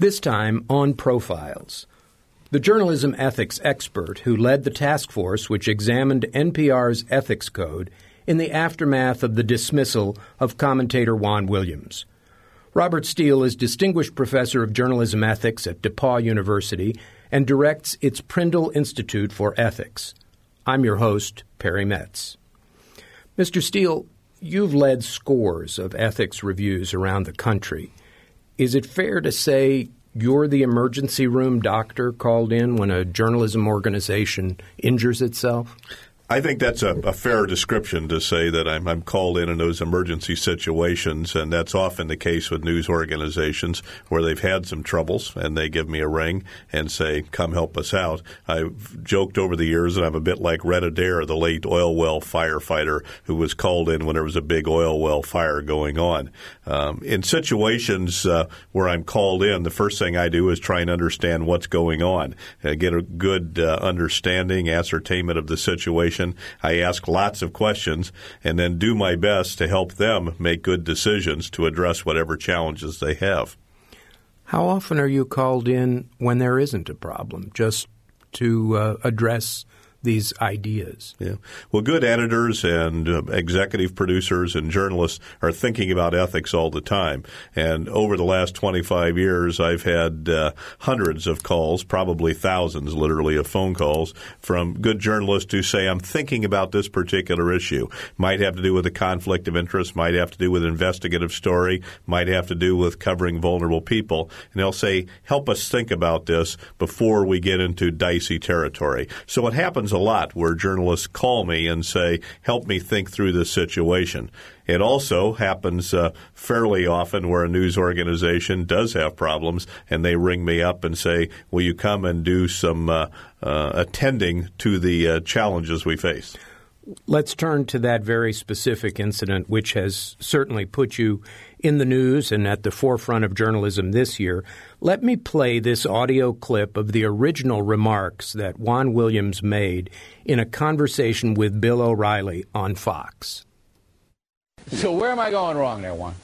This time on profiles. The journalism ethics expert who led the task force which examined NPR's ethics code in the aftermath of the dismissal of commentator Juan Williams. Robert Steele is Distinguished Professor of Journalism Ethics at DePauw University and directs its Prindle Institute for Ethics. I'm your host, Perry Metz. Mr. Steele, you've led scores of ethics reviews around the country. Is it fair to say you're the emergency room doctor called in when a journalism organization injures itself? I think that's a, a, fair description to say that I'm, I'm, called in in those emergency situations, and that's often the case with news organizations where they've had some troubles and they give me a ring and say, "Come help us out." I've joked over the years that I'm a bit like Red Adair, the late oil well firefighter who was called in when there was a big oil well fire going on. Um, in situations uh, where I'm called in, the first thing I do is try and understand what's going on, uh, get a good uh, understanding, ascertainment of the situation I ask lots of questions and then do my best to help them make good decisions to address whatever challenges they have. How often are you called in when there isn't a problem, just to uh, address these ideas. Yeah. Well, good editors and uh, executive producers and journalists are thinking about ethics all the time. And over the last 25 years, I've had uh, hundreds of calls, probably thousands, literally, of phone calls from good journalists who say, I'm thinking about this particular issue. Might have to do with a conflict of interest, might have to do with an investigative story, might have to do with covering vulnerable people. And they'll say, help us think about this before we get into dicey territory. So what happens happens a lot where journalists call me and say, help me think through this situation. It also happens uh, fairly often where a news organization does have problems and they ring me up and say, will you come and do some uh, uh, attending to the uh, challenges we face? Let's turn to that very specific incident, which has certainly put you in the news and at the forefront of journalism this year. Let me play this audio clip of the original remarks that Juan Williams made in a conversation with Bill O'Reilly on Fox. So, where am I going wrong there, Juan?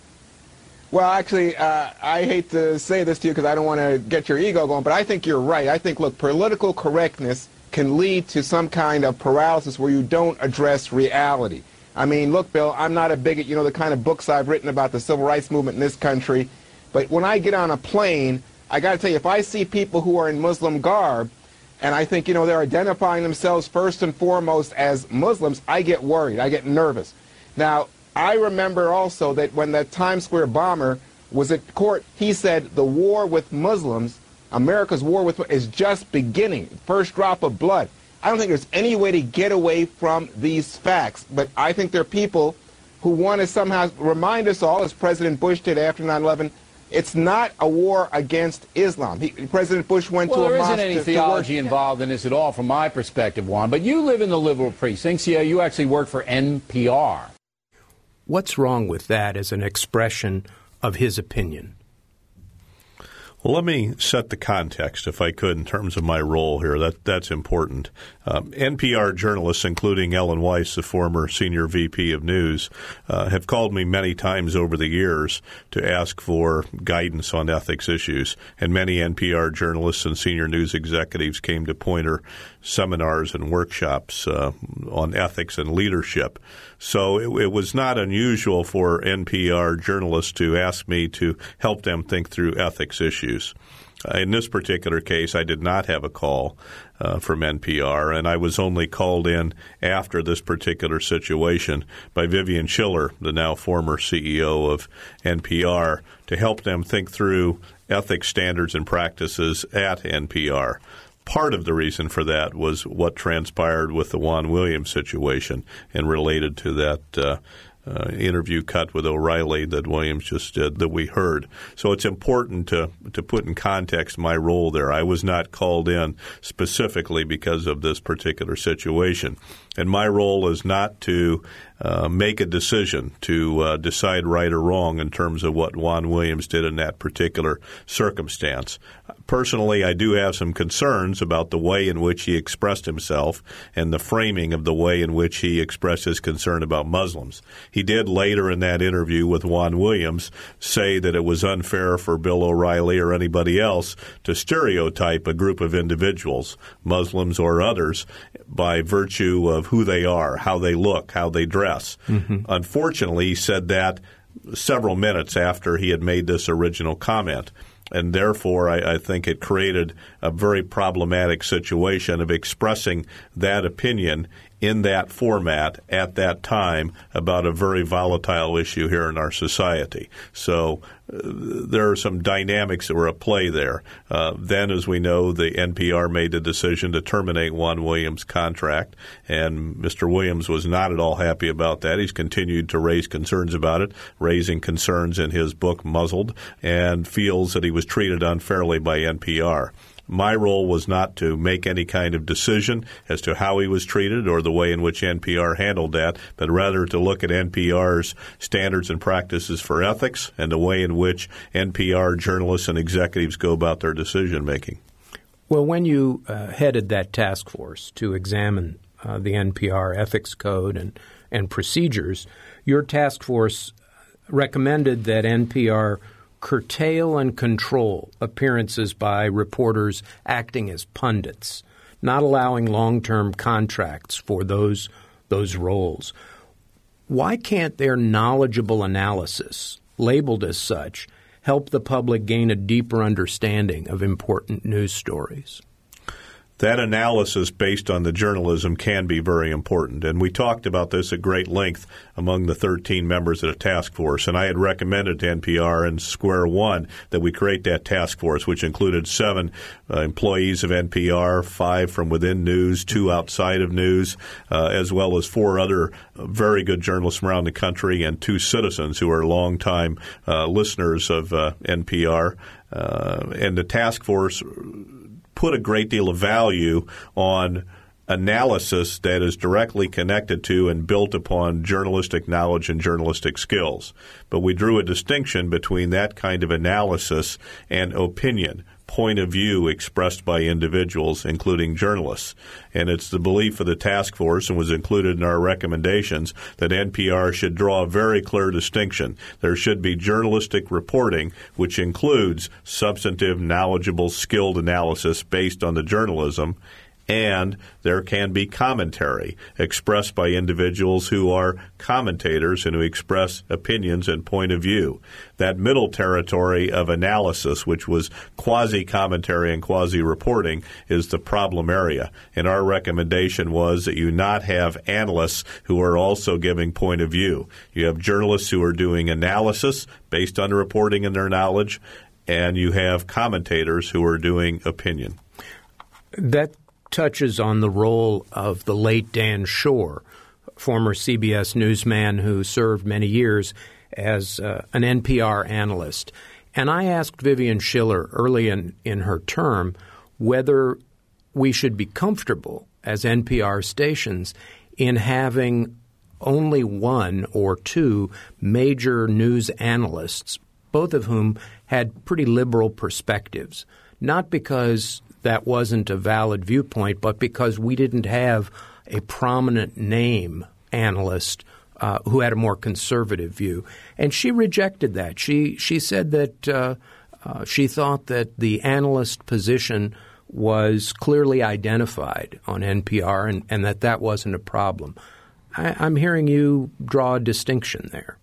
Well, actually, uh, I hate to say this to you because I don't want to get your ego going, but I think you're right. I think, look, political correctness can lead to some kind of paralysis where you don't address reality. I mean, look, Bill, I'm not a bigot. You know the kind of books I've written about the civil rights movement in this country. But when I get on a plane, I got to tell you, if I see people who are in Muslim garb, and I think, you know, they're identifying themselves first and foremost as Muslims, I get worried. I get nervous. Now, I remember also that when the Times Square bomber was at court, he said the war with Muslims, America's war with is just beginning, first drop of blood. I don't think there's any way to get away from these facts. But I think there are people who want to somehow remind us all, as President Bush did after 9/11, it's not a war against Islam. He, President Bush went well, to a mosque. Well, there isn't any theology involved in this at all, from my perspective, Juan. But you live in the liberal precincts. Yeah, you actually work for NPR. What's wrong with that as an expression of his opinion? Let me set the context, if I could, in terms of my role here. That that's important. Um, NPR journalists, including Ellen Weiss, the former senior VP of News, uh, have called me many times over the years to ask for guidance on ethics issues, and many NPR journalists and senior news executives came to Poynter seminars and workshops uh, on ethics and leadership. So it, it, was not unusual for NPR journalists to ask me to help them think through ethics issues. Uh, in this particular case, I did not have a call uh, from NPR, and I was only called in after this particular situation by Vivian Schiller, the now former CEO of NPR, to help them think through ethics standards and practices at NPR part of the reason for that was what transpired with the Juan Williams situation and related to that uh, uh, interview cut with O'Reilly that Williams just did that we heard. So it's important to to put in context my role there. I was not called in specifically because of this particular situation. And my role is not to uh, make a decision to uh, decide right or wrong in terms of what Juan Williams did in that particular circumstance. Personally, I do have some concerns about the way in which he expressed himself and the framing of the way in which he expressed his concern about Muslims. He did later in that interview with Juan Williams say that it was unfair for Bill O'Reilly or anybody else to stereotype a group of individuals, Muslims or others, by virtue of who they are, how they look, how they dress. Mm-hmm. Unfortunately, he said that several minutes after he had made this original comment and therefore I, I, think it created a very problematic situation of expressing that opinion in that format at that time about a very volatile issue here in our society. So uh, there are some dynamics that were at play there. Uh, then, as we know, the NPR made the decision to terminate Juan Williams' contract, and Mr. Williams was not at all happy about that. He's continued to raise concerns about it, raising concerns in his book Muzzled, and feels that he was treated unfairly by NPR. My role was not to make any kind of decision as to how he was treated or the way in which NPR handled that, but rather to look at NPR's standards and practices for ethics and the way in which NPR journalists and executives go about their decision making. Well, when you uh, headed that task force to examine uh, the NPR ethics code and, and procedures, your task force recommended that NPR curtail and control appearances by reporters acting as pundits, not allowing long term contracts for those, those roles. Why can't their knowledgeable analysis, labeled as such, help the public gain a deeper understanding of important news stories? That analysis based on the journalism can be very important. And we talked about this at great length among the 13 members of the task force. And I had recommended to NPR in Square One that we create that task force, which included seven uh, employees of NPR, five from within news, two outside of news, uh, as well as four other very good journalists from around the country and two citizens who are longtime uh, listeners of uh, NPR. Uh, and the task force put a great deal of value on analysis that is directly connected to and built upon journalistic knowledge and journalistic skills. But we drew a distinction between that kind of analysis and opinion point of view expressed by individuals, including journalists. And it's the belief of the task force and was included in our recommendations that NPR should draw a very clear distinction. There should be journalistic reporting, which includes substantive, knowledgeable, skilled analysis based on the journalism and there can be commentary expressed by individuals who are commentators and who express opinions and point of view. That middle territory of analysis, which was quasi commentary and quasi reporting, is the problem area. And our recommendation was that you not have analysts who are also giving point of view. You have journalists who are doing analysis based on reporting and their knowledge, and you have commentators who are doing opinion. That touches on the role of the late Dan Schorr, former CBS newsman who served many years as uh, an NPR analyst. And I asked Vivian Schiller early in, in her term whether we should be comfortable as NPR stations in having only one or two major news analysts, both of whom had pretty liberal perspectives. Not because that wasn't a valid viewpoint, but because we didn't have a prominent name analyst uh, who had a more conservative view. And she rejected that. She she said that uh, uh, she thought that the analyst position was clearly identified on NPR and, and that that wasn't a problem. I, I'm hearing you draw a distinction there.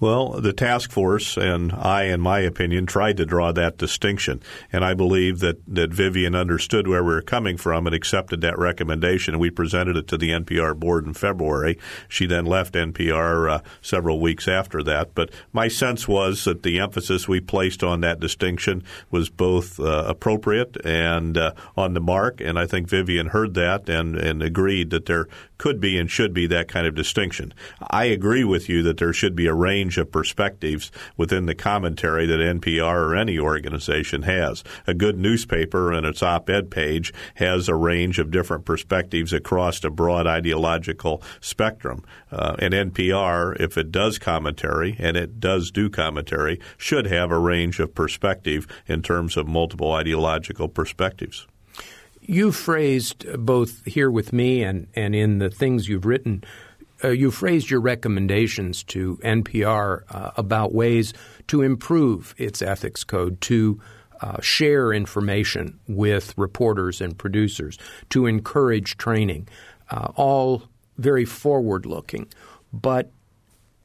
Well, the task force and I, in my opinion, tried to draw that distinction. And I believe that, that Vivian understood where we were coming from and accepted that recommendation. We presented it to the NPR board in February. She then left NPR uh, several weeks after that. But my sense was that the emphasis we placed on that distinction was both uh, appropriate and uh, on the mark. And I think Vivian heard that and, and agreed that there could be and should be that kind of distinction. I agree with you that there should be a range range of perspectives within the commentary that NPR or any organization has. A good newspaper in its op ed page has a range of different perspectives across a broad ideological spectrum. Uh, and NPR, if it does commentary, and it does do commentary, should have a range of perspective in terms of multiple ideological perspectives. You phrased both here with me and, and in the things you've written, uh, you phrased your recommendations to NPR uh, about ways to improve its ethics code, to uh, share information with reporters and producers, to encourage training, uh, all very forward looking. But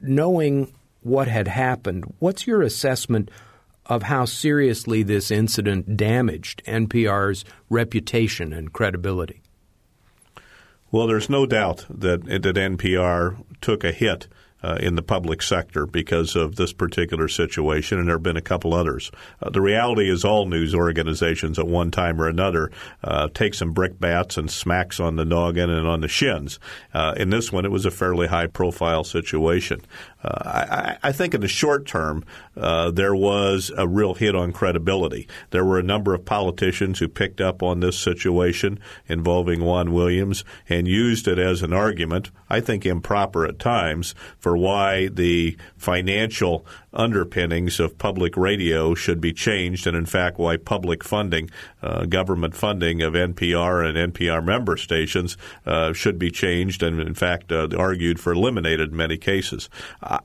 knowing what had happened, what's your assessment of how seriously this incident damaged NPR's reputation and credibility? Well, there's no doubt that that NPR took a hit uh, in the public sector because of this particular situation, and there have been a couple others. Uh, the reality is, all news organizations at one time or another uh, take some brickbats and smacks on the noggin and on the shins. Uh, in this one, it was a fairly high profile situation. Uh, I, I, think in the short term, uh, there was a real hit on credibility. There were a number of politicians who picked up on this situation involving Juan Williams and used it as an argument, I think improper at times, for why the financial underpinnings of public radio should be changed, and in fact, why public funding, uh, government funding of NPR and NPR member stations uh, should be changed, and in fact, uh, argued for eliminated in many cases.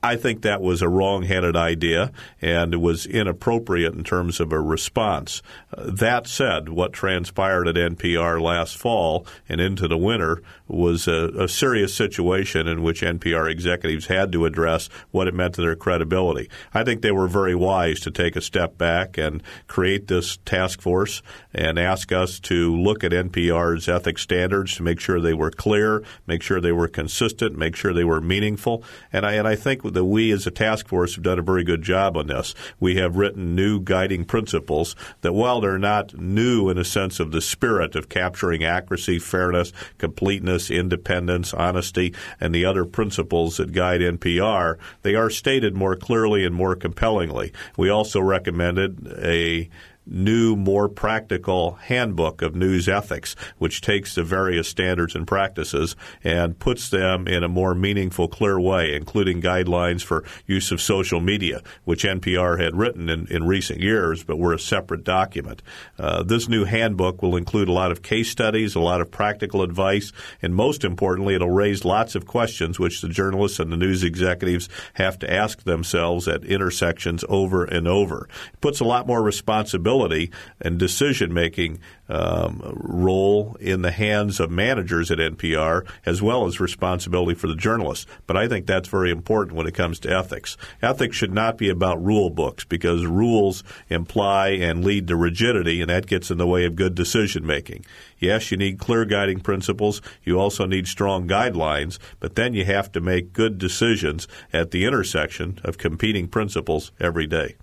I think that was a wrong-headed idea, and it was inappropriate in terms of a response. Uh, that said, what transpired at NPR last fall and into the winter was a, a serious situation in which NPR executives had to address what it meant to their credibility. I think they were very wise to take a step back and create this task force and ask us to look at NPR's ethics standards to make sure they were clear, make sure they were consistent, make sure they were meaningful. And I, and I think that we as a task force have done a very good job on this. We have written new guiding principles that while they're not new in a sense of the spirit of capturing accuracy, fairness, completeness, independence, honesty, and the other principles that guide NPR, they are stated more clearly and more compellingly. We also recommended a new, more practical handbook of news ethics, which takes the various standards and practices and puts them in a more meaningful, clear way, including guidelines for use of social media, which NPR had written in, in recent years, but were a separate document. Uh, this new handbook will include a lot of case studies, a lot of practical advice, and most importantly, it'll raise lots of questions which the journalists and the news executives have to ask themselves at intersections over and over. It puts a lot more responsibility accountability and decision making um, role in the hands of managers at NPR, as well as responsibility for the journalists. But I think that's very important when it comes to ethics. Ethics should not be about rule books because rules imply and lead to rigidity, and that gets in the way of good decision making. Yes, you need clear guiding principles. You also need strong guidelines, but then you have to make good decisions at the intersection of competing principles every day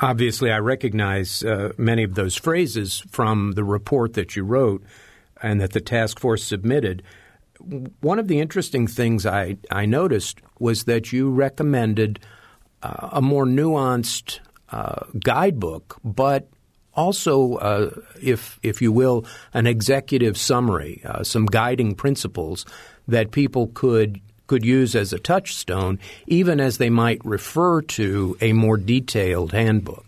obviously, I recognize uh, many of those phrases from the report that you wrote and that the task force submitted. One of the interesting things I, I noticed was that you recommended uh, a more nuanced uh, guidebook, but also, uh, if if you will, an executive summary, uh, some guiding principles that people could could use as a touchstone, even as they might refer to a more detailed handbook.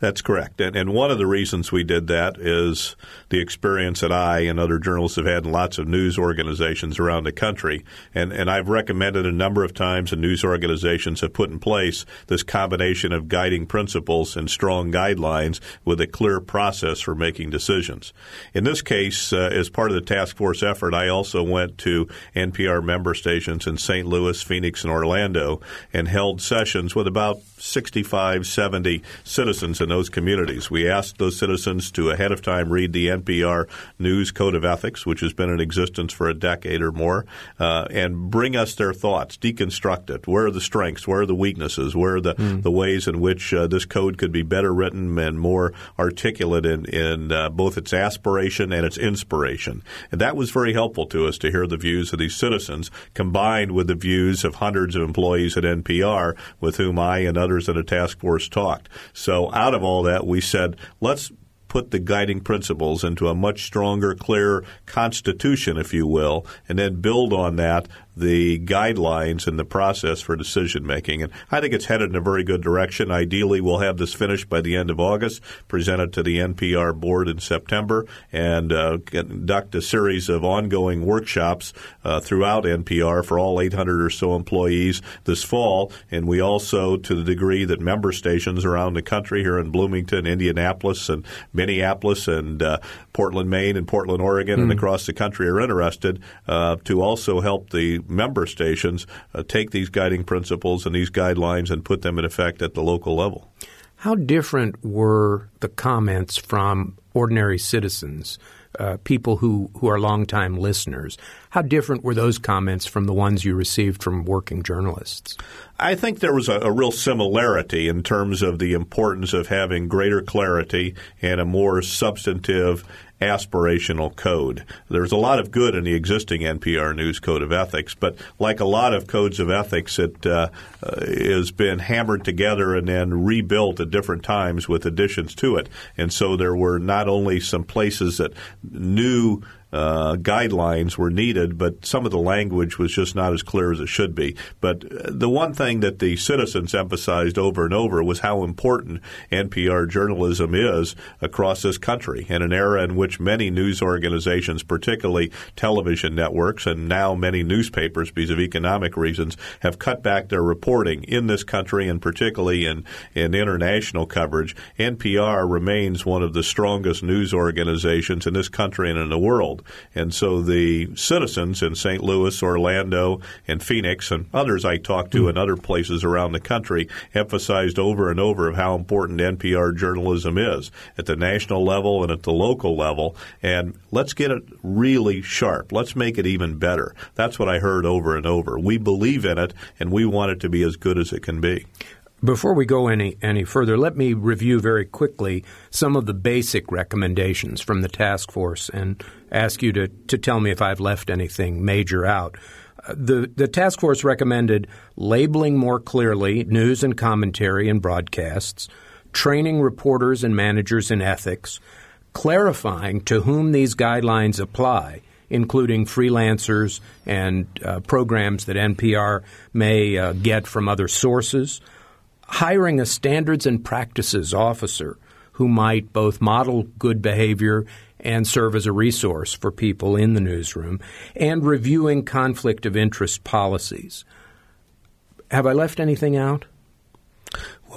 That's correct. And, and one of the reasons we did that is the experience that I and other journalists have had in lots of news organizations around the country. And, and I've recommended a number of times, and news organizations have put in place this combination of guiding principles and strong guidelines with a clear process for making decisions. In this case, uh, as part of the task force effort, I also went to NPR member stations in St. Louis, Phoenix, and Orlando and held sessions with about 65, 70 citizens in those communities. We asked those citizens to ahead of time read the NPR News Code of Ethics, which has been in existence for a decade or more, uh, and bring us their thoughts, deconstruct it. Where are the strengths? Where are the weaknesses? Where are the, mm. the ways in which uh, this code could be better written and more articulate in, in uh, both its aspiration and its inspiration? And that was very helpful to us to hear the views of these citizens combined with the views of hundreds of employees at NPR with whom I and others at a task force talked. So out of all that, we said, let's put the guiding principles into a much stronger, clearer constitution, if you will, and then build on that the guidelines and the process for decision making. And I think it's headed in a very good direction. Ideally, we'll have this finished by the end of August, presented to the NPR board in September, and uh, conduct a series of ongoing workshops uh, throughout NPR for all 800 or so employees this fall. And we also, to the degree that member stations around the country here in Bloomington, Indianapolis, and Minneapolis, and uh, Portland, Maine, and Portland, Oregon, mm. and hmm. across the country are interested, uh, to also help the member stations uh, take these guiding principles and these guidelines and put them in effect at the local level. How different were the comments from ordinary citizens, uh, people who, who are longtime listeners? How different were those comments from the ones you received from working journalists? I think there was a, a, real similarity in terms of the importance of having greater clarity and a more substantive aspirational code. There's a lot of good in the existing NPR News Code of Ethics, but like a lot of codes of ethics, it uh, uh, has been hammered together and then rebuilt at different times with additions to it. And so there were not only some places that new uh, guidelines were needed, but some of the language was just not as clear as it should be. But uh, the one thing that the citizens emphasized over and over was how important NPR journalism is across this country in an era in which many news organizations, particularly television networks and now many newspapers because of economic reasons, have cut back their reporting in this country and particularly in, in international coverage. NPR remains one of the strongest news organizations in this country and in the world. And so the citizens in St. Louis, Orlando, and Phoenix, and others I talked to mm. in other places around the country, emphasized over and over of how important NPR journalism is at the national level and at the local level. And let's get it really sharp. Let's make it even better. That's what I heard over and over. We believe in it, and we want it to be as good as it can be. Before we go any, any further, let me review very quickly some of the basic recommendations from the task force and ask you to, to tell me if I've left anything major out. Uh, the, the task force recommended labeling more clearly news and commentary and broadcasts, training reporters and managers in ethics, clarifying to whom these guidelines apply, including freelancers and uh, programs that NPR may uh, get from other sources – hiring a standards and practices officer who might both model good behavior and serve as a resource for people in the newsroom, and reviewing conflict of interest policies. Have I left anything out?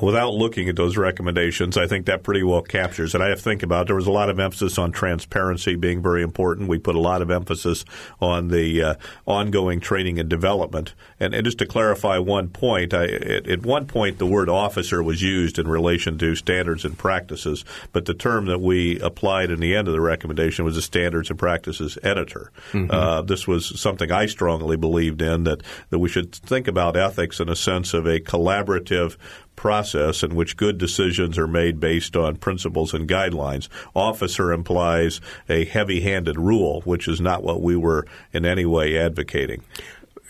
Without looking at those recommendations, I think that pretty well captures it. I have to think about it. there was a lot of emphasis on transparency being very important. We put a lot of emphasis on the uh, ongoing training and development. And, and, just to clarify one point, I, at, at, one point the word officer was used in relation to standards and practices, but the term that we applied in the end of the recommendation was a standards and practices editor. Mm-hmm. Uh, this was something I strongly believed in that that we should think about ethics in a sense of a collaborative process in which good decisions are made based on principles and guidelines. Officer implies a heavy handed rule, which is not what we were in any way advocating.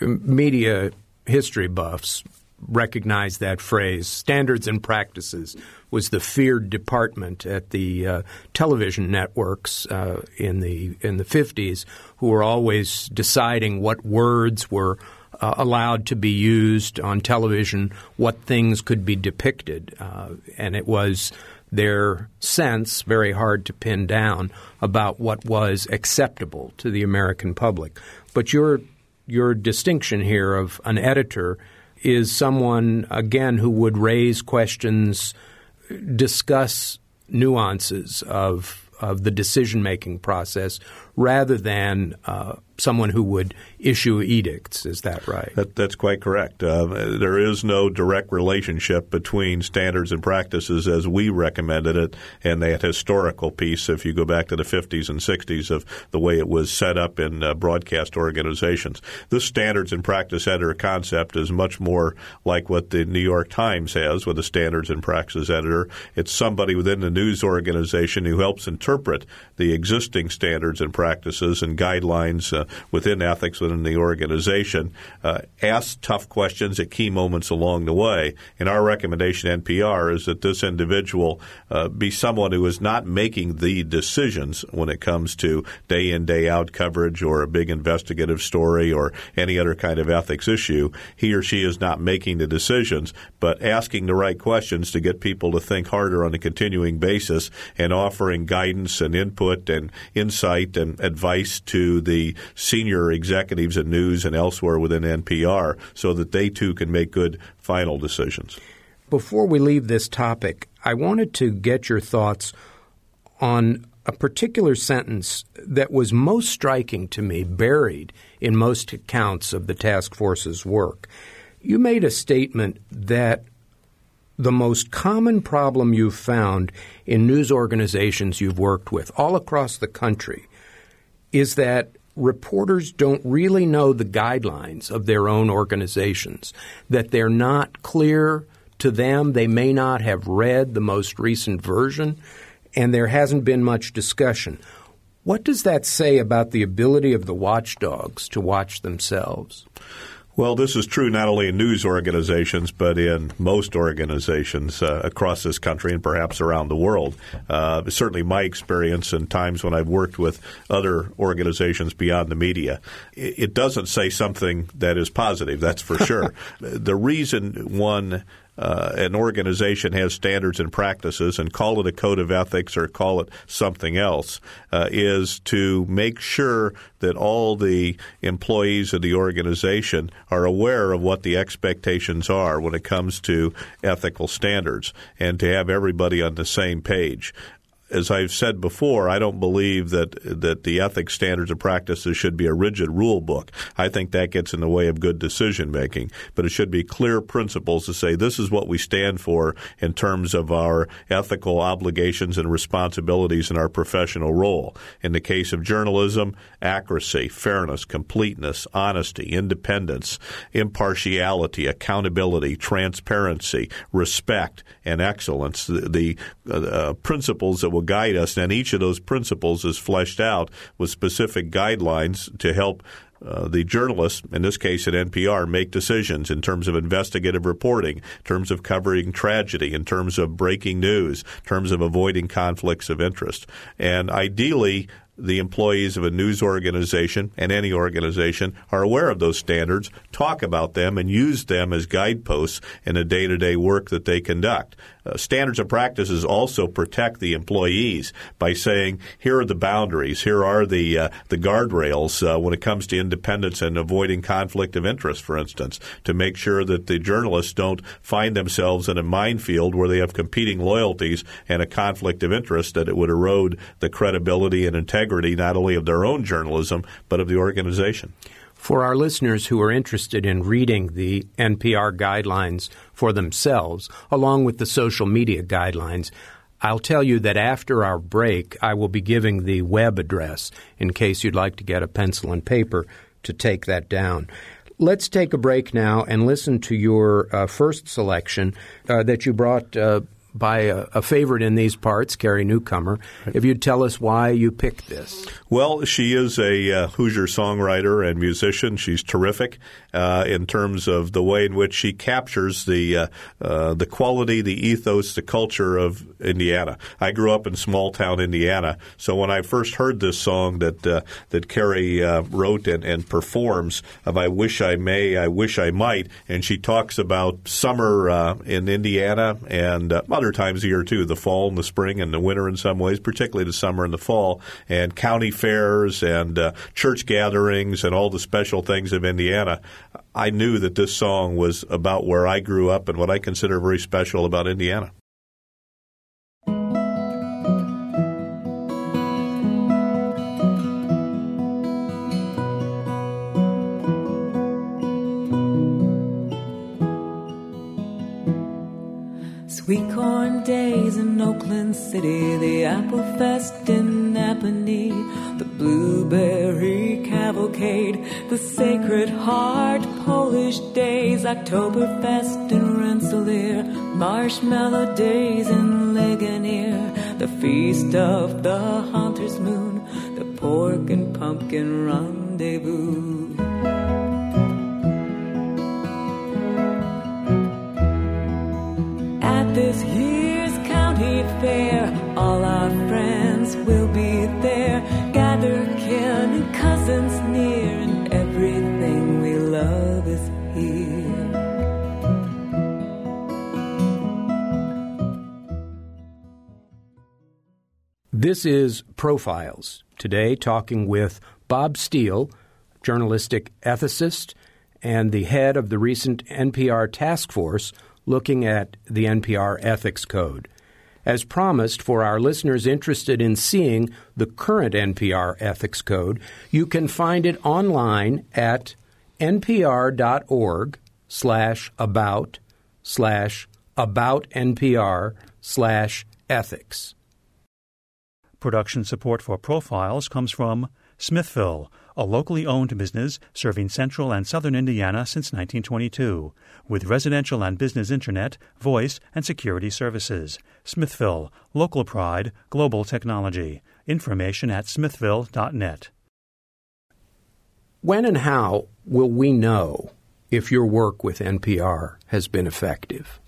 Media history buffs recognize that phrase. Standards and practices was the feared department at the uh, television networks uh, in the in the 50s, who were always deciding what words were uh, allowed to be used on television, what things could be depicted. Uh, and it was their sense, very hard to pin down, about what was acceptable to the American public. But your your distinction here of an editor is someone again who would raise questions, discuss nuances of of the decision making process rather than uh, someone who would issue edicts. Is that right? That, that's quite correct. Uh, there is no direct relationship between standards and practices as we recommended it and that historical piece, if you go back to the 50s and 60s, of the way it was set up in uh, broadcast organizations. This standards and practice editor concept is much more like what the New York Times has with a standards and practices editor. It's somebody within the news organization who helps interpret the existing standards and practices and guidelines uh, within ethics within the organization, uh, ask tough questions at key moments along the way. And our recommendation NPR is that this individual uh, be someone who is not making the decisions when it comes to day in, day out coverage or a big investigative story or any other kind of ethics issue. He or she is not making the decisions, but asking the right questions to get people to think harder on a continuing basis and offering guidance and input and insight and advice to the senior executives at news and elsewhere within NPR so that they too can make good final decisions. Before we leave this topic, I wanted to get your thoughts on a particular sentence that was most striking to me, buried in most accounts of the task force's work. You made a statement that the most common problem you've found in news organizations you've worked with all across the country is that reporters don't really know the guidelines of their own organizations, that they're not clear to them. They may not have read the most recent version, and there hasn't been much discussion. What does that say about the ability of the watchdogs to watch themselves? Well, this is true not only in news organizations, but in most organizations uh, across this country and perhaps around the world. Uh, certainly, my experience in times when I've worked with other organizations beyond the media, it doesn't say something that is positive, that's for sure. the reason one uh, an organization has standards and practices and call it a code of ethics or call it something else uh, is to make sure that all the employees of the organization are aware of what the expectations are when it comes to ethical standards and to have everybody on the same page as I've said before, I don't believe that that the ethics standards and practices should be a rigid rule book. I think that gets in the way of good decision making. But it should be clear principles to say this is what we stand for in terms of our ethical obligations and responsibilities in our professional role. In the case of journalism, accuracy, fairness, completeness, honesty, independence, impartiality, accountability, transparency, respect, and excellence. The, the uh, uh, principles that will guide us, and each of those principles is fleshed out with specific guidelines to help uh, the journalists, in this case at NPR, make decisions in terms of investigative reporting, in terms of covering tragedy, in terms of breaking news, in terms of avoiding conflicts of interest. And ideally, the employees of a news organization and any organization are aware of those standards, talk about them, and use them as guideposts in the day to day work that they conduct. Uh, standards and practices also protect the employees by saying, here are the boundaries, here are the uh, the guardrails uh, when it comes to independence and avoiding conflict of interest, for instance, to make sure that the journalists don't find themselves in a minefield where they have competing loyalties and a conflict of interest that it would erode the credibility and integrity not only of their own journalism but of the organization. For our listeners who are interested in reading the NPR guidelines for themselves, along with the social media guidelines, I'll tell you that after our break, I will be giving the web address in case you'd like to get a pencil and paper to take that down. Let's take a break now and listen to your uh, first selection uh, that you brought uh, by a, a, favorite in these parts, Carrie Newcomer. If you'd tell us why you picked this. Well, she is a uh, Hoosier songwriter and musician. She's terrific uh, in terms of the way in which she captures the uh, uh the quality, the ethos, the culture of Indiana. I grew up in small town Indiana, so when I first heard this song that uh, that Carrie uh, wrote and, and performs of "I Wish I May, I Wish I Might," and she talks about summer in Indiana and other times of year too, the fall and the spring and the winter in some ways, particularly the summer and the fall, and county fairs and uh, church gatherings and all the special things of Indiana. I knew that this song was about where I grew up and what I consider very special about Indiana. Sweet corn days in Oakland City, the Apple Fest in Nappanee. Blueberry Cavalcade, the Sacred Heart Polish Days, Oktoberfest in Rensselaer, Marshmallow Days in Ligonier, the Feast of the Hunter's Moon, the Pork and Pumpkin Rendezvous. Cousins near, and everything we love is here. This is Profiles. Today, talking with Bob Steele, journalistic ethicist and the head of the recent NPR task force looking at the NPR Ethics Code. As promised, for our listeners interested in seeing the current NPR Ethics Code, you can find it online at npr.org slash about slash about NPR slash ethics. Production support for Profiles comes from Smithville, a locally owned business serving central and southern Indiana since 1922, with residential and business internet, voice, and security services. Smithville, local pride, global technology. Information at smithville.net. When and how will we know if your work with NPR has been effective?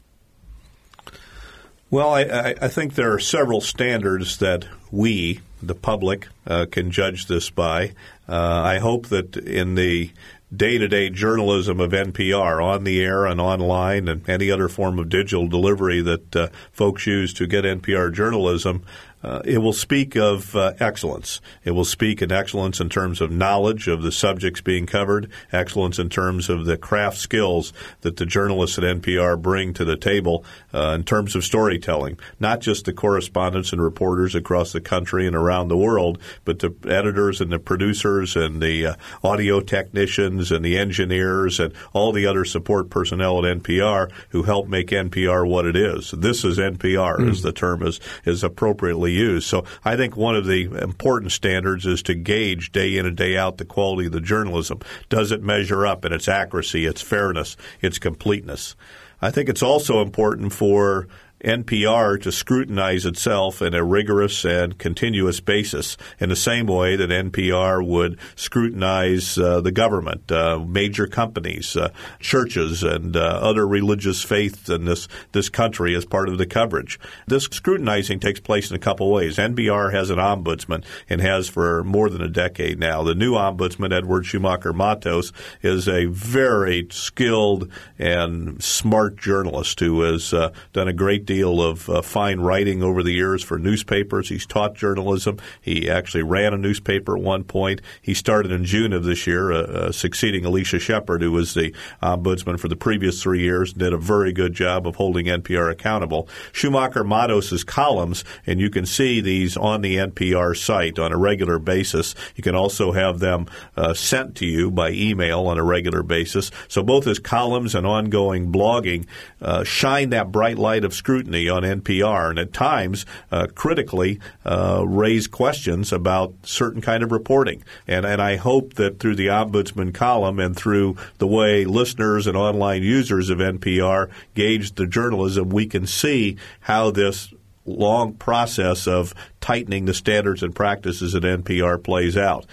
Well, I, I, I think there are several standards that we, the public, uh, can judge this by. Uh, I hope that in the day to day journalism of NPR, on the air and online, and any other form of digital delivery that uh, folks use to get NPR journalism, uh, it will speak of uh, excellence. It will speak in excellence in terms of knowledge of the subjects being covered, excellence in terms of the craft skills that the journalists at NPR bring to the table uh, in terms of storytelling. Not just the correspondents and reporters across the country and around the world, but the editors and the producers and the uh, audio technicians and the engineers and all the other support personnel at NPR who help make NPR what it is. This is NPR, mm. as the term is, is appropriately used. So I think one of the important standards is to gauge day in and day out the quality of the journalism. Does it measure up in its accuracy, its fairness, its completeness? I think it's also important for NPR to scrutinize itself in a rigorous and continuous basis in the same way that NPR would scrutinize uh, the government, uh, major companies, uh, churches, and uh, other religious faiths in this, this country as part of the coverage. This scrutinizing takes place in a couple ways. NPR has an ombudsman and has for more than a decade now. The new ombudsman, Edward Schumacher Matos, is a very skilled and smart journalist who has uh, done a great deal of uh, fine writing over the years for newspapers. He's taught journalism. He actually ran a newspaper at one point. He started in June of this year, uh, uh, succeeding Alicia Shepard, who was the ombudsman for the previous three years, and did a very good job of holding NPR accountable. Schumacher Matos's columns, and you can see these on the NPR site on a regular basis. You can also have them uh, sent to you by email on a regular basis. So both his columns and ongoing blogging uh, shine that bright light of scrutiny scrutiny on NPR, and at times uh, critically uh, raise questions about certain kind of reporting. And, and I hope that through the ombudsman column and through the way listeners and online users of NPR gauge the journalism, we can see how this long process of tightening the standards and practices at NPR plays out.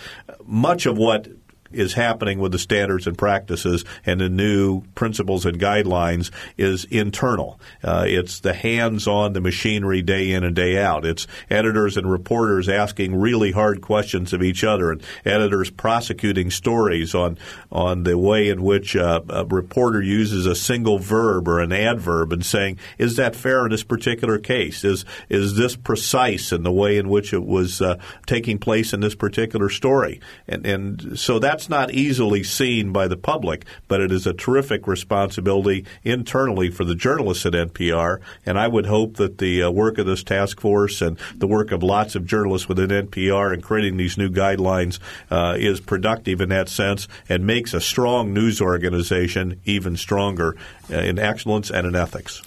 Much of what is happening with the standards and practices and the new principles and guidelines is internal. Uh, it's the hands on the machinery day in and day out. It's editors and reporters asking really hard questions of each other and editors prosecuting stories on, on the way in which uh, a reporter uses a single verb or an adverb and saying, is that fair in this particular case? Is, is this precise in the way in which it was uh, taking place in this particular story? And, and so that's that's not easily seen by the public, but it is a terrific responsibility internally for the journalists at NPR. And I would hope that the uh, work of this task force and the work of lots of journalists within NPR in creating these new guidelines uh, is productive in that sense and makes a strong news organization even stronger uh, in excellence and in ethics.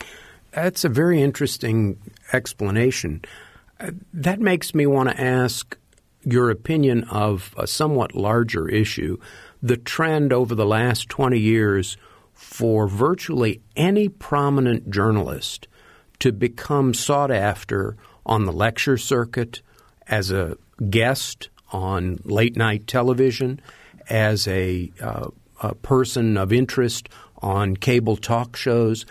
That's a very interesting explanation. Uh, that makes me want to ask your opinion of a somewhat larger issue the trend over the last 20 years for virtually any prominent journalist to become sought after on the lecture circuit, as a guest on late night television, as a, uh, a person of interest on cable talk shows,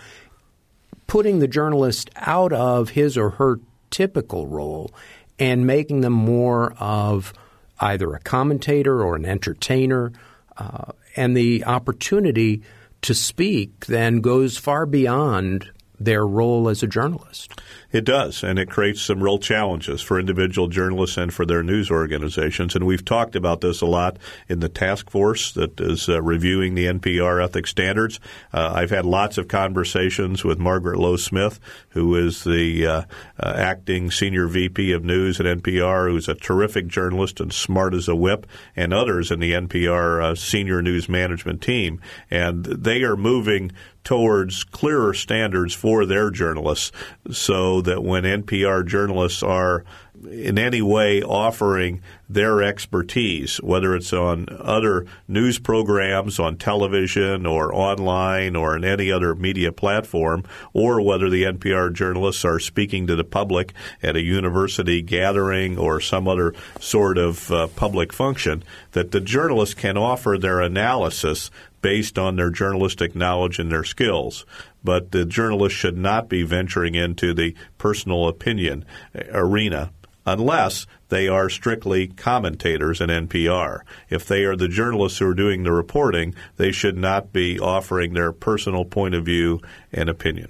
putting the journalist out of his or her typical role and making them more of either a commentator or an entertainer. Uh, and the opportunity to speak then goes far beyond their role as a journalist. It does, and it creates some real challenges for individual journalists and for their news organizations. And we've talked about this a lot in the task force that is uh, reviewing the NPR ethics standards. Uh, I've had lots of conversations with Margaret Low Smith, who is the uh, uh acting senior VP of news at NPR, who's a terrific journalist and smart as a whip, and others in the NPR uh, senior news management team. And they are moving towards clearer standards for their journalists so that when NPR journalists are in any way offering their expertise, whether it's on other news programs on television or online or in any other media platform, or whether the NPR journalists are speaking to the public at a university gathering or some other sort of uh, public function, that the journalists can offer their analysis based on their journalistic knowledge and their skills. But the journalist should not be venturing into the personal opinion arena unless they are strictly commentators in NPR. If they are the journalists who are doing the reporting, they should not be offering their personal point of view and opinion.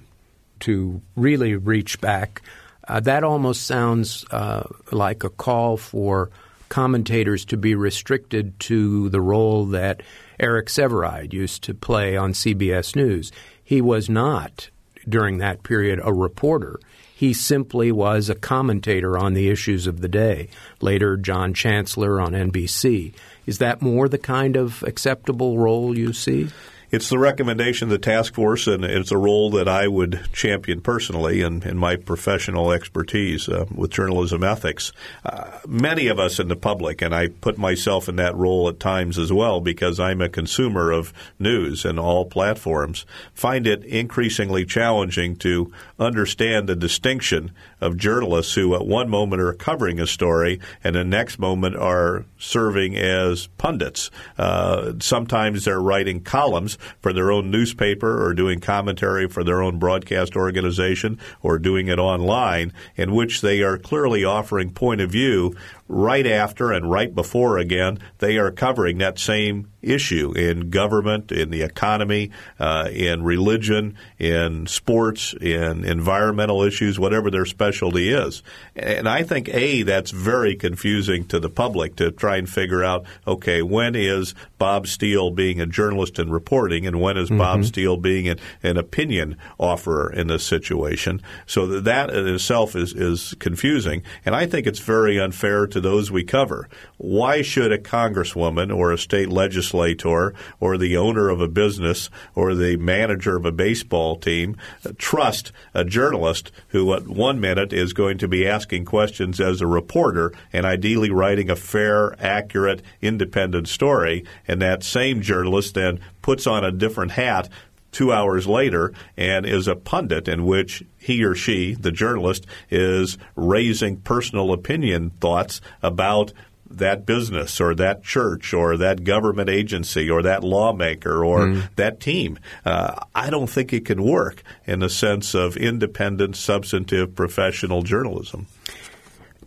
To really reach back, uh, that almost sounds uh, like a call for commentators to be restricted to the role that Eric Sevareid used to play on CBS News. He was not, during that period, a reporter. He simply was a commentator on the issues of the day. Later, John Chancellor on NBC. Is that more the kind of acceptable role you see? It's the recommendation of the task force, and it's a role that I would champion personally in, in my professional expertise uh, with journalism ethics. Uh, many of us in the public, and I put myself in that role at times as well because I'm a consumer of news and all platforms, find it increasingly challenging to understand the distinction of journalists who at one moment are covering a story and the next moment are serving as pundits. Uh, sometimes they're writing columns for their own newspaper or doing commentary for their own broadcast organization or doing it online in which they are clearly offering point of view right after and right before again they are covering that same issue in government, in the economy, uh, in religion, in sports, in environmental issues, whatever their specialty is. And I think, A, that's very confusing to the public to try and figure out, okay, when is Bob Steele being a journalist and reporting, and when is mm-hmm. Bob Steele being an, an, opinion offerer in this situation? So that in itself is, is confusing. And I think it's very unfair to those we cover. Why should a congresswoman or a state legislator or the owner of a business or the manager of a baseball team trust a journalist who at one minute is going to be asking questions as a reporter and ideally writing a fair, accurate, independent story, and that same journalist then puts on a different hat two hours later and is a pundit in which he or she, the journalist, is raising personal opinion thoughts about that business or that church or that government agency or that lawmaker or mm. that team. Uh, I don't think it can work in the sense of independent, substantive, professional journalism.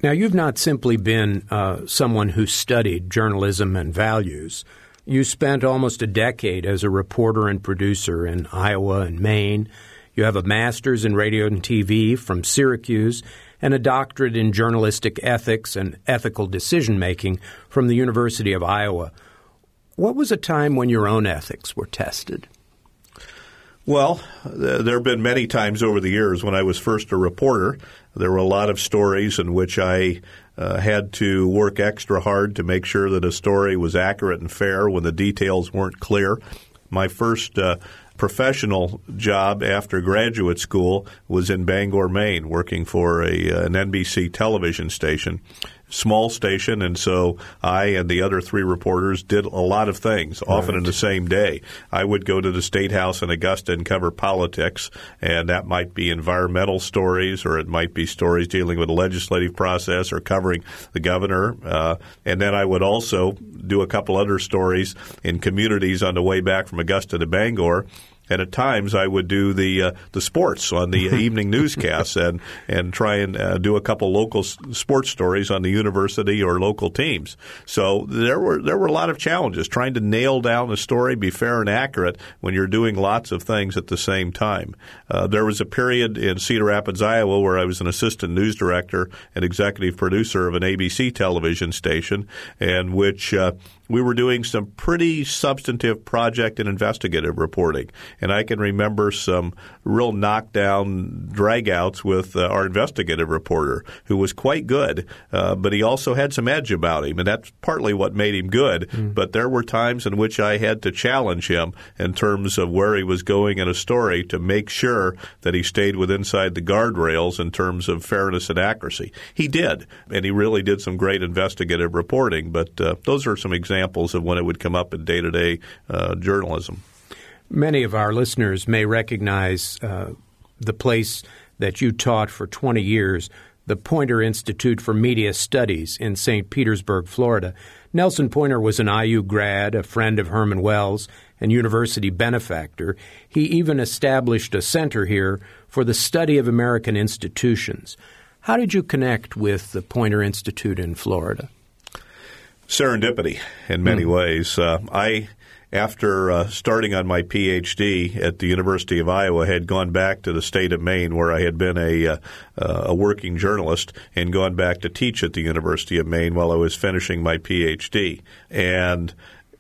Now, you've not simply been uh, someone who studied journalism and values. You spent almost a decade as a reporter and producer in Iowa and Maine. You have a master's in radio and TV from Syracuse and a doctorate in journalistic ethics and ethical decision making from the University of Iowa. What was a time when your own ethics were tested? Well, there have been many times over the years when I was first a reporter. There were a lot of stories in which I uh, had to work extra hard to make sure that a story was accurate and fair when the details weren't clear. My first uh, professional job after graduate school was in Bangor, Maine, working for a, uh, an NBC television station small station, and so I and the other three reporters did a lot of things, often right. in the same day. I would go to the State House in Augusta and cover politics, and that might be environmental stories, or it might be stories dealing with the legislative process, or covering the governor. Uh, and then I would also do a couple other stories in communities on the way back from Augusta to Bangor and at times I would do the uh, the sports on the evening newscasts and and try and uh, do a couple local s- sports stories on the university or local teams. So there were there were a lot of challenges trying to nail down a story, be fair and accurate when you're doing lots of things at the same time. Uh, there was a period in Cedar Rapids, Iowa, where I was an assistant news director and executive producer of an ABC television station, and which uh, we were doing some pretty substantive project and investigative reporting. And I can remember some real knockdown dragouts with uh, our investigative reporter, who was quite good, uh, but he also had some edge about him. And that's partly what made him good. Mm. But there were times in which I had to challenge him in terms of where he was going in a story to make sure that he stayed with inside the guardrails in terms of fairness and accuracy. He did, and he really did some great investigative reporting. But uh, those are some examples examples of when it would come up in day to day journalism. Many of our listeners may recognize uh, the place that you taught for 20 years, the Poynter Institute for Media Studies in St. Petersburg, Florida. Nelson Poynter was an IU grad, a friend of Herman Wells, and university benefactor. He even established a center here for the study of American institutions. How did you connect with the Poynter Institute in Florida? Serendipity in many mm. ways. Uh, I after uh, starting on my PhD at the University of Iowa, had gone back to the state of Maine where I had been a, uh, a working journalist and gone back to teach at the University of Maine while I was finishing my PhD. And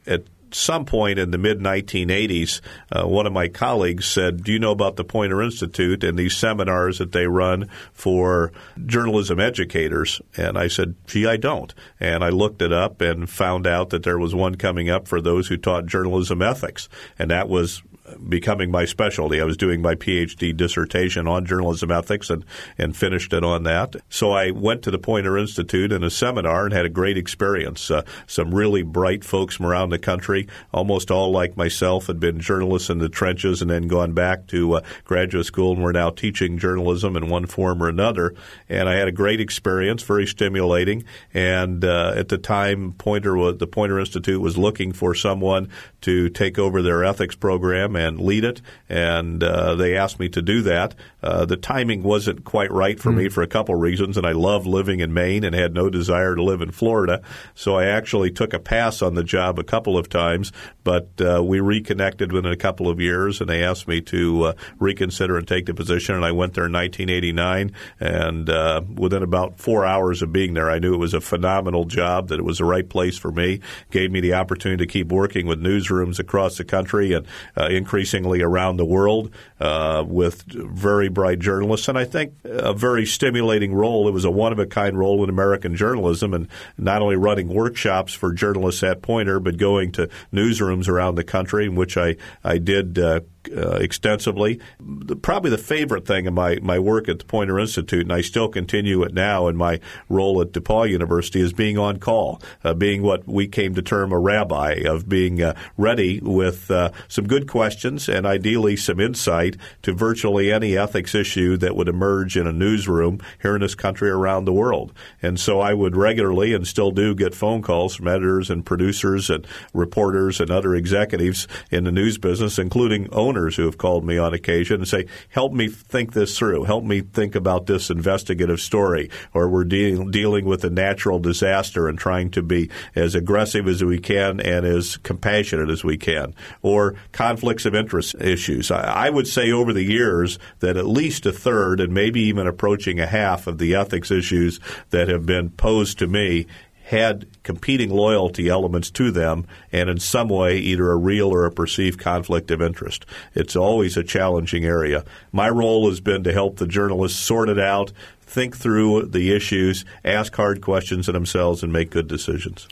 at some point in the mid 1980s, uh, one of my colleagues said, Do you know about the Poynter Institute and these seminars that they run for journalism educators? And I said, Gee, I don't. And I looked it up and found out that there was one coming up for those who taught journalism ethics. And that was becoming my specialty. I was doing my PhD dissertation on journalism ethics and, and finished it on that. So I went to the Poynter Institute in a seminar and had a great experience. Uh, some really bright folks from around the country, almost all like myself, had been journalists in the trenches and then gone back to uh, graduate school and were now teaching journalism in one form or another. And I had a great experience, very stimulating. And uh, at the time, Poynter was, the Poynter Institute was looking for someone to take over their ethics program and lead it, and uh, they asked me to do that. Uh, the timing wasn't quite right for mm. me hmm. for a couple of reasons, and I love living in Maine and had no desire to live in Florida. So I actually took a pass on the job a couple of times, but uh, we reconnected within a couple of years, and they asked me to uh, reconsider and take the position, and I went there in 1989, and uh, within about four hours of being there, I knew it was a phenomenal job, that it was the right place for me, gave me the opportunity to keep working with newsrooms across the country and uh, increasingly around the world uh, with very bright journalists, and I think a very stimulating role. It was a one of a kind role in American journalism, and not only running workshops for journalists at Poynter, but going to newsrooms around the country, in which I I did. Uh, uh, extensively. The, probably the favorite thing in my, my work at the Poynter Institute, and I still continue it now in my role at DePauw University, is being on call, uh, being what we came to term a rabbi, of being uh, ready with uh, some good questions and ideally some insight to virtually any ethics issue that would emerge in a newsroom here in this country around the world. And so I would regularly and still do get phone calls from editors and producers and reporters and other executives in the news business, including owners who have called me on occasion and say, help me think this through. Help me think about this investigative story. Or we're de- dealing with a natural disaster and trying to be as aggressive as we can and as compassionate as we can. Or conflicts of interest issues. I, I would say over the years that at least a third and maybe even approaching a half of the ethics issues that have been posed to me had competing loyalty elements to them and in some way either a real or a perceived conflict of interest. It's always a challenging area. My role has been to help the journalists sort it out, think through the issues, ask hard questions of themselves, and make good decisions.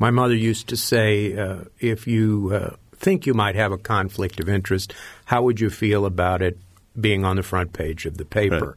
My mother used to say, uh, if you uh, think you might have a conflict of interest, how would you feel about it being on the front page of the paper? Right.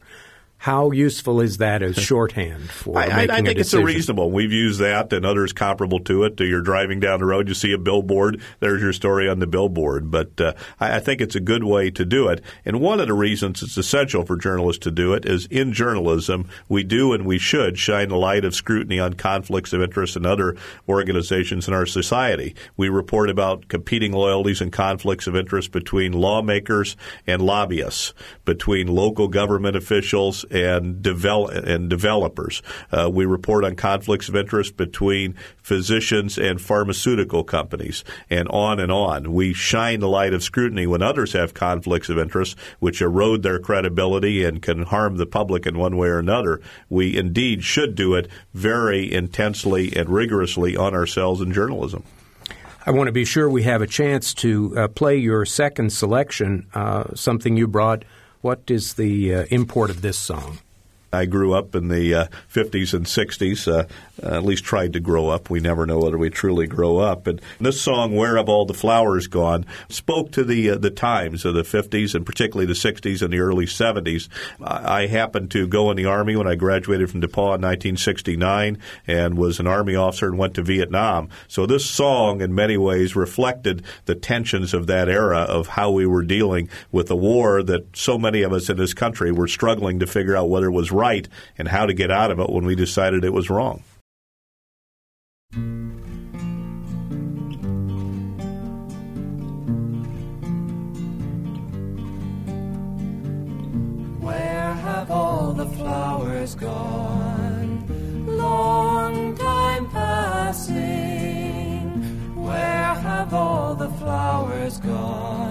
How useful is that as shorthand for I, making I, I think a it's a reasonable. We've used that and others comparable to it. You're driving down the road, you see a billboard. There's your story on the billboard. But uh, I, I think it's a good way to do it. And one of the reasons it's essential for journalists to do it is in journalism, we do and we should shine a light of scrutiny on conflicts of interest in other organizations in our society. We report about competing loyalties and conflicts of interest between lawmakers and lobbyists, between local government officials and, develop, and developers. Uh, we report on conflicts of interest between physicians and pharmaceutical companies, and on and on. We shine the light of scrutiny when others have conflicts of interest, which erode their credibility and can harm the public in one way or another. We indeed should do it very intensely and rigorously on ourselves in journalism. I want to be sure we have a chance to uh, play your second selection, uh, something you brought what is the uh, import of this song? I grew up in the uh, 50s and 60s, uh, at least tried to grow up. We never know whether we truly grow up. And this song, "Where Have All the Flowers Gone," spoke to the uh, the times of the 50s and particularly the 60s and the early 70s. I, I happened to go in the army when I graduated from DePauw in 1969 and was an army officer and went to Vietnam. So this song, in many ways, reflected the tensions of that era of how we were dealing with a war that so many of us in this country were struggling to figure out whether it was right right and how to get out of it when we decided it was wrong. Where have all the flowers gone? Long time passing. Where have all the flowers gone?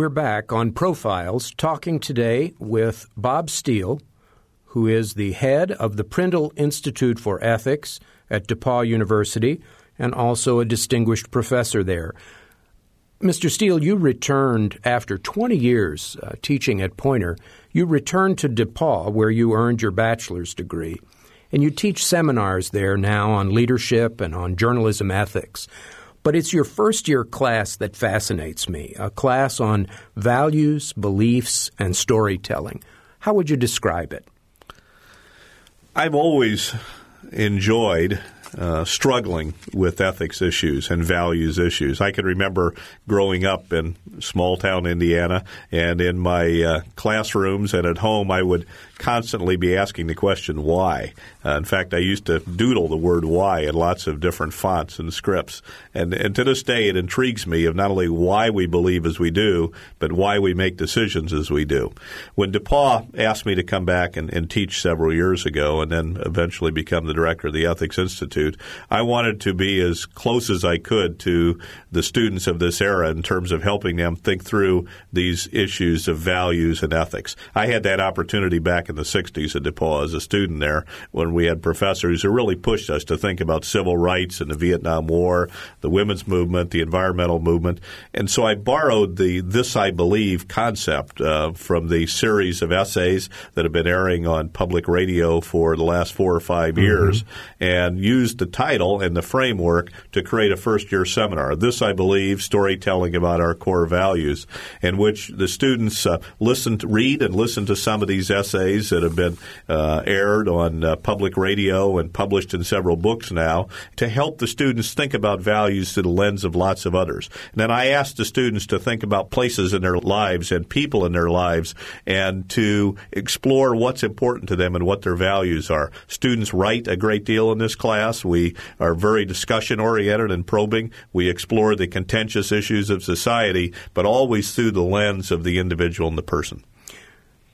We're back on Profiles, talking today with Bob Steele, who is the head of the Prindle Institute for Ethics at DePauw University and also a distinguished professor there. Mr. Steele, you returned after 20 years uh, teaching at Poynter. You returned to DePauw, where you earned your bachelor's degree, and you teach seminars there now on leadership and on journalism ethics. But it's your first year class that fascinates me a class on values, beliefs, and storytelling. How would you describe it? I've always enjoyed uh, struggling with ethics issues and values issues. I can remember growing up in small town Indiana, and in my uh, classrooms and at home, I would constantly be asking the question why. Uh, in fact, I used to doodle the word why in lots of different fonts and scripts. And, and to this day, it intrigues me of not only why we believe as we do, but why we make decisions as we do. When DePauw asked me to come back and, and teach several years ago and then eventually become the director of the Ethics Institute, I wanted to be as close as I could to the students of this era in terms of helping them think through these issues of values and ethics. I had that opportunity back in the 60s at DePauw as a student there when we had professors who really pushed us to think about civil rights and the Vietnam War, the women's movement, the environmental movement. And so I borrowed the This I Believe concept uh, from the series of essays that have been airing on public radio for the last four or 5 mm-hmm. years and used the title and the framework to create a first year seminar. This I Believe, storytelling about our core values, in which the students uh, listen to, read and listen to some of these essays that have been uh, aired on uh, public radio and published in several books now to help the students think about values through the lens of lots of others. And then I asked the students to think about places in their lives and people in their lives and to explore what's important to them and what their values are. Students write a great deal in this class. We are very discussion oriented and probing. We explore the contentious issues of society, but always through the lens of the individual and the person.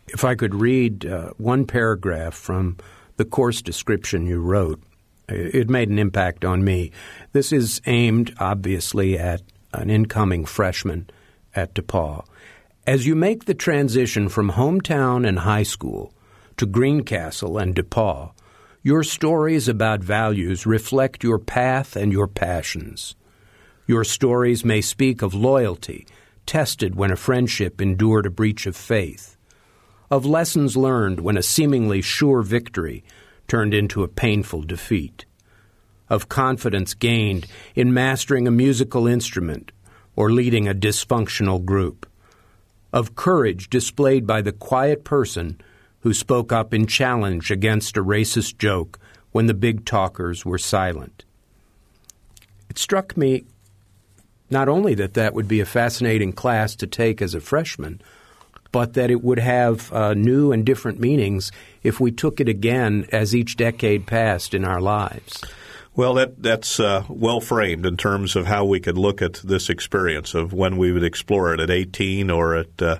If I could read uh, one paragraph from the course description you wrote, it made an impact on me. This is aimed, obviously, at an incoming freshman at DePauw. As you make the transition from hometown and high school to Greencastle and DePauw, your stories about values reflect your path and your passions. Your stories may speak of loyalty, tested when a friendship endured a breach of faith, of lessons learned when a seemingly sure victory turned into a painful defeat, of confidence gained in mastering a musical instrument or leading a dysfunctional group, of courage displayed by the quiet person who spoke up in challenge against a racist joke when the big talkers were silent. It struck me not only that that would be a fascinating class to take as a freshman, but that it would have uh, new and different meanings if we took it again as each decade passed in our lives. Well, that that's uh, well framed in terms of how we could look at this experience of when we would explore it at 18 or at uh,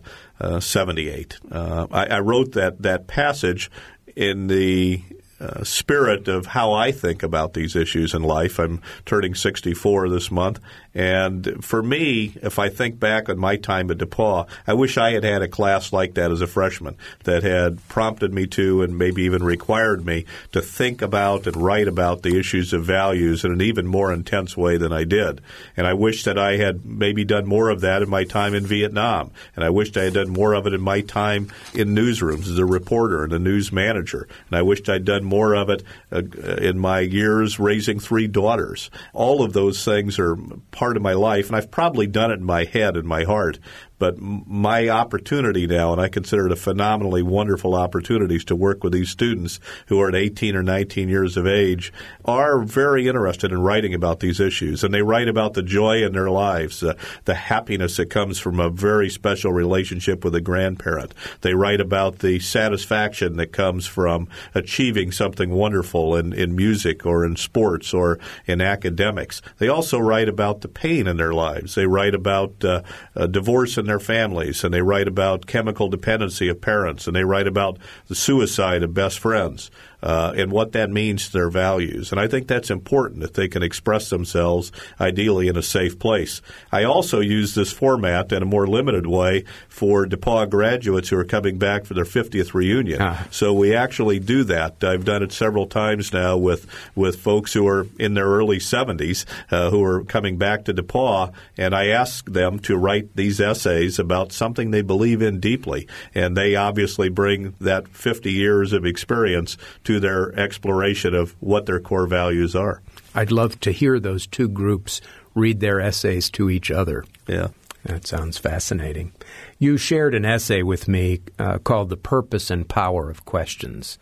78. Uh, I, I, wrote that that passage in the uh, spirit of how I think about these issues in life. I'm turning 64 this month, and for me, if I think back on my time at DePauw, I wish I had had a class like that as a freshman that had prompted me to and maybe even required me to think about and write about the issues of values in an even more intense way than I did. And I wish that I had maybe done more of that in my time in Vietnam. And I wished I had done more of it in my time in newsrooms as a reporter and a news manager. And I wished I'd done more of it uh, in my years raising three daughters. All of those things are part part of my life, and I've probably done it in my head and my heart. But my opportunity now, and I consider it a phenomenally wonderful opportunities to work with these students who are at 18 or 19 years of age, are very interested in writing about these issues. And they write about the joy in their lives, uh, the happiness that comes from a very special relationship with a grandparent. They write about the satisfaction that comes from achieving something wonderful in, in music or in sports or in academics. They also write about the pain in their lives. They write about uh, divorce and their families, and they write about chemical dependency of parents, and they write about the suicide of best friends uh, and what that means to their values. And I think that's important that they can express themselves ideally in a safe place. I also use this format in a more limited way for DePauw graduates who are coming back for their 50th reunion. Ah. So we actually do that. I've done it several times now with, with folks who are in their early 70s uh, who are coming back to DePauw, and I ask them to write these essays about something they believe in deeply. And they obviously bring that 50 years of experience to their exploration of what their core values are. I'd love to hear those two groups read their essays to each other. Yeah. That sounds fascinating. You shared an essay with me uh, called The Purpose and Power of Questions.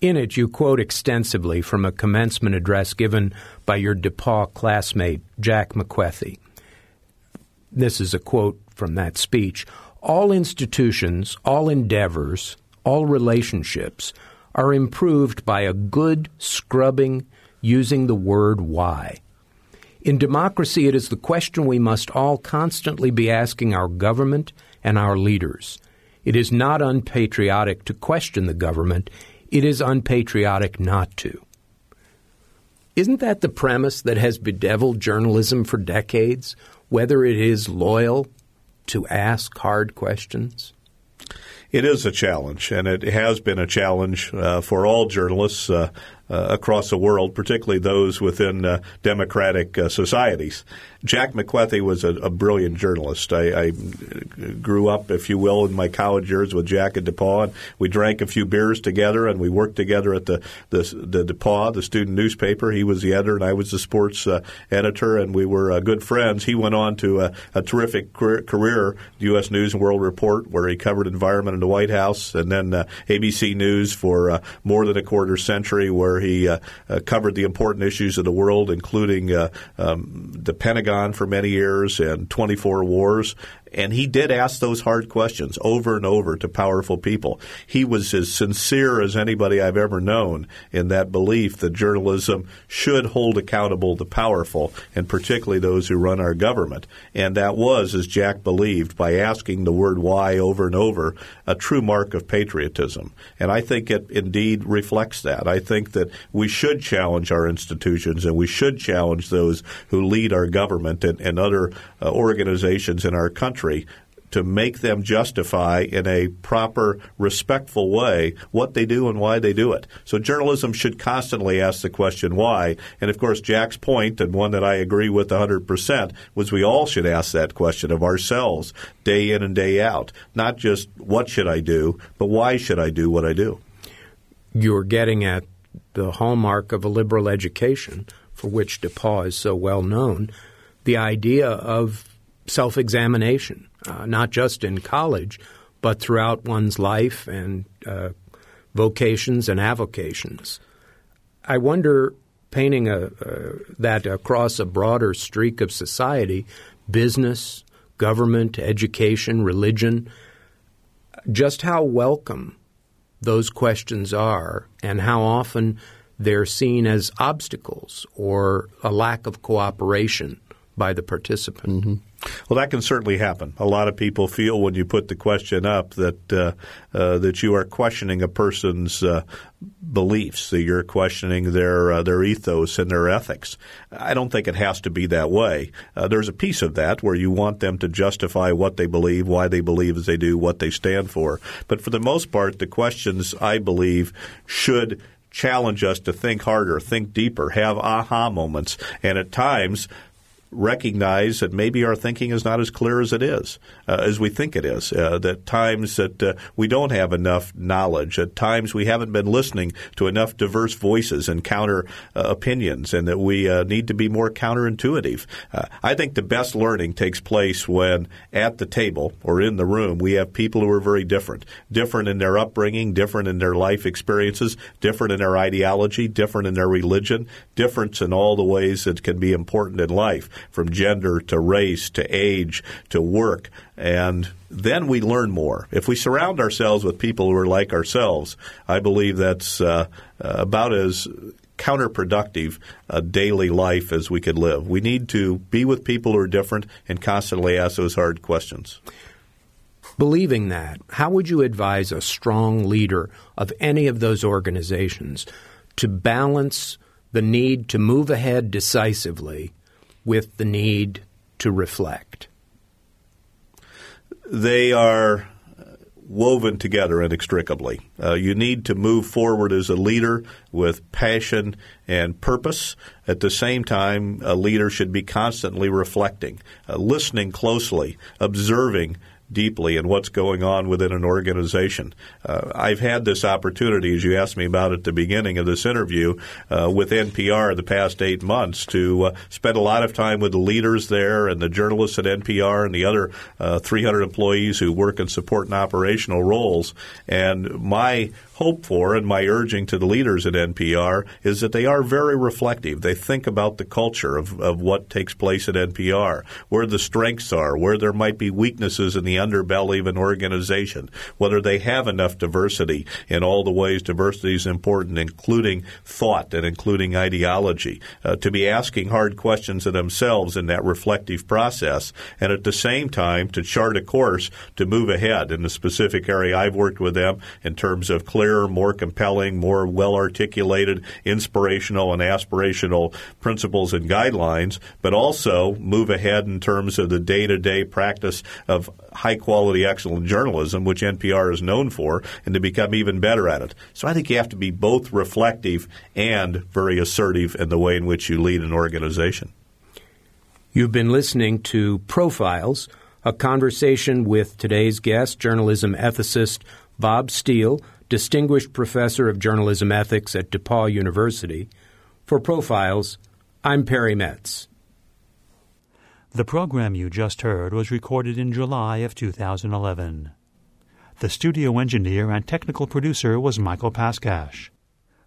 In it, you quote extensively from a commencement address given by your DePauw classmate, Jack McWethy. This is a quote from that speech. All institutions, all endeavors, all relationships are improved by a good scrubbing using the word why. In democracy, it is the question we must all constantly be asking our government and our leaders. It is not unpatriotic to question the government, it is unpatriotic not to. Isn't that the premise that has bedeviled journalism for decades, whether it is loyal to ask hard questions? It is a challenge, and it has been a challenge uh, for all journalists. Uh, uh, across the world, particularly those within uh, democratic uh, societies. Jack McWethy was a, a brilliant journalist. I, I, grew up, if you will, in my college years with Jack at DePauw. And we drank a few beers together, and we worked together at the the, the DePauw, the student newspaper. He was the editor, and I was the sports uh, editor, and we were uh, good friends. He went on to a, a terrific career, career, U.S. News and World Report, where he covered environment in the White House, and then ABC News for more than a quarter century, where where he uh, uh, covered the important issues of the world, including uh, um, the Pentagon for many years and 24 wars And he did ask those hard questions over and over to powerful people. He was as sincere as anybody I've ever known in that belief that journalism should hold accountable the powerful, and particularly those who run our government. And that was, as Jack believed, by asking the word why over and over, a true mark of patriotism. And I think it indeed reflects that. I think that we should challenge our institutions and we should challenge those who lead our government and, and other uh, organizations in our country to make them justify in a proper, respectful way what they do and why they do it. So journalism should constantly ask the question why. And of course, Jack's point, and one that I agree with 100%, was we all should ask that question of ourselves day in and day out. Not just what should I do, but why should I do what I do? You're getting at the hallmark of a liberal education, for which DePauw is so well known, the idea of self examination uh, not just in college, but throughout one's life and uh, vocations and avocations. I wonder, painting a, that across a broader streak of society, business, government, education, religion, just how welcome those questions are and how often they're seen as obstacles or a lack of cooperation by the participant. Mm-hmm. Well, that can certainly happen. A lot of people feel when you put the question up that uh, uh, that you are questioning a person's uh, beliefs, that you're questioning their uh, their ethos and their ethics. I don't think it has to be that way. Uh, there's a piece of that where you want them to justify what they believe, why they believe as they do, what they stand for. But for the most part, the questions I believe should challenge us to think harder, think deeper, have aha moments, and at times recognize that maybe our thinking is not as clear as it is, uh, as we think it is. Uh, that times that uh, we don't have enough knowledge. At times we haven't been listening to enough diverse voices and counter uh, opinions, and that we uh, need to be more counterintuitive. Uh, I think the best learning takes place when at the table or in the room we have people who are very different, different in their upbringing, different in their life experiences, different in their ideology, different in their religion, different in all the ways that can be important in life from gender to race to age to work. And then we learn more. If we surround ourselves with people who are like ourselves, I believe that's uh, uh about as counterproductive a daily life as we could live. We need to be with people who are different and constantly ask those hard questions. Believing that, how would you advise a strong leader of any of those organizations to balance the need to move ahead decisively with the need to reflect? They are woven together inextricably. Uh, you need to move forward as a leader with passion and purpose. At the same time, a leader should be constantly reflecting, uh, listening closely, observing deeply in what's going on within an organization. Uh, I've had this opportunity, as you asked me about at the beginning of this interview, uh, with NPR the past eight months to uh, spend a lot of time with the leaders there and the journalists at NPR and the other uh, 300 employees who work in support and operational roles. And my hope for and my urging to the leaders at NPR is that they are very reflective. They think about the culture of, of what takes place at NPR, where the strengths are, where there might be weaknesses in the underbelly of an organization, whether they have enough diversity in all the ways diversity is important, including thought and including ideology, uh, to be asking hard questions of themselves in that reflective process, and at the same time to chart a course to move ahead in the specific area I've worked with them in terms of clear more compelling, more well articulated, inspirational, and aspirational principles and guidelines, but also move ahead in terms of the day to day practice of high quality, excellent journalism, which NPR is known for, and to become even better at it. So I think you have to be both reflective and very assertive in the way in which you lead an organization. You've been listening to Profiles, a conversation with today's guest, journalism ethicist Bob Steele Distinguished Professor of Journalism Ethics at DePauw University. For Profiles, I'm Perry Metz. The program you just heard was recorded in July of 2011. The studio engineer and technical producer was Michael Paskash.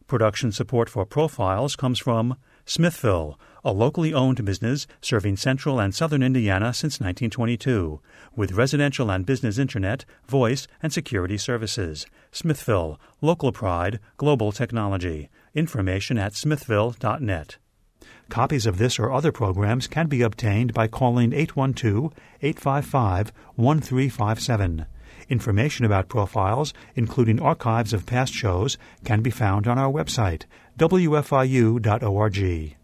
Production support for Profiles comes from Smithville, a locally owned business serving central and southern Indiana since 1922, with residential and business internet, voice, and security services. Smithville, local pride, global technology. Information at smithville.net. Copies of this or other programs can be obtained by calling 812 855 1357. Information about profiles, including archives of past shows, can be found on our website, wfiu.org.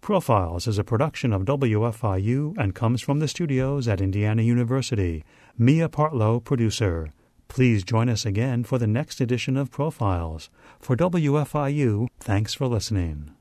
Profiles is a production of WFIU and comes from the studios at Indiana University. Mia Partlow, producer. Please join us again for the next edition of Profiles. For WFIU, thanks for listening.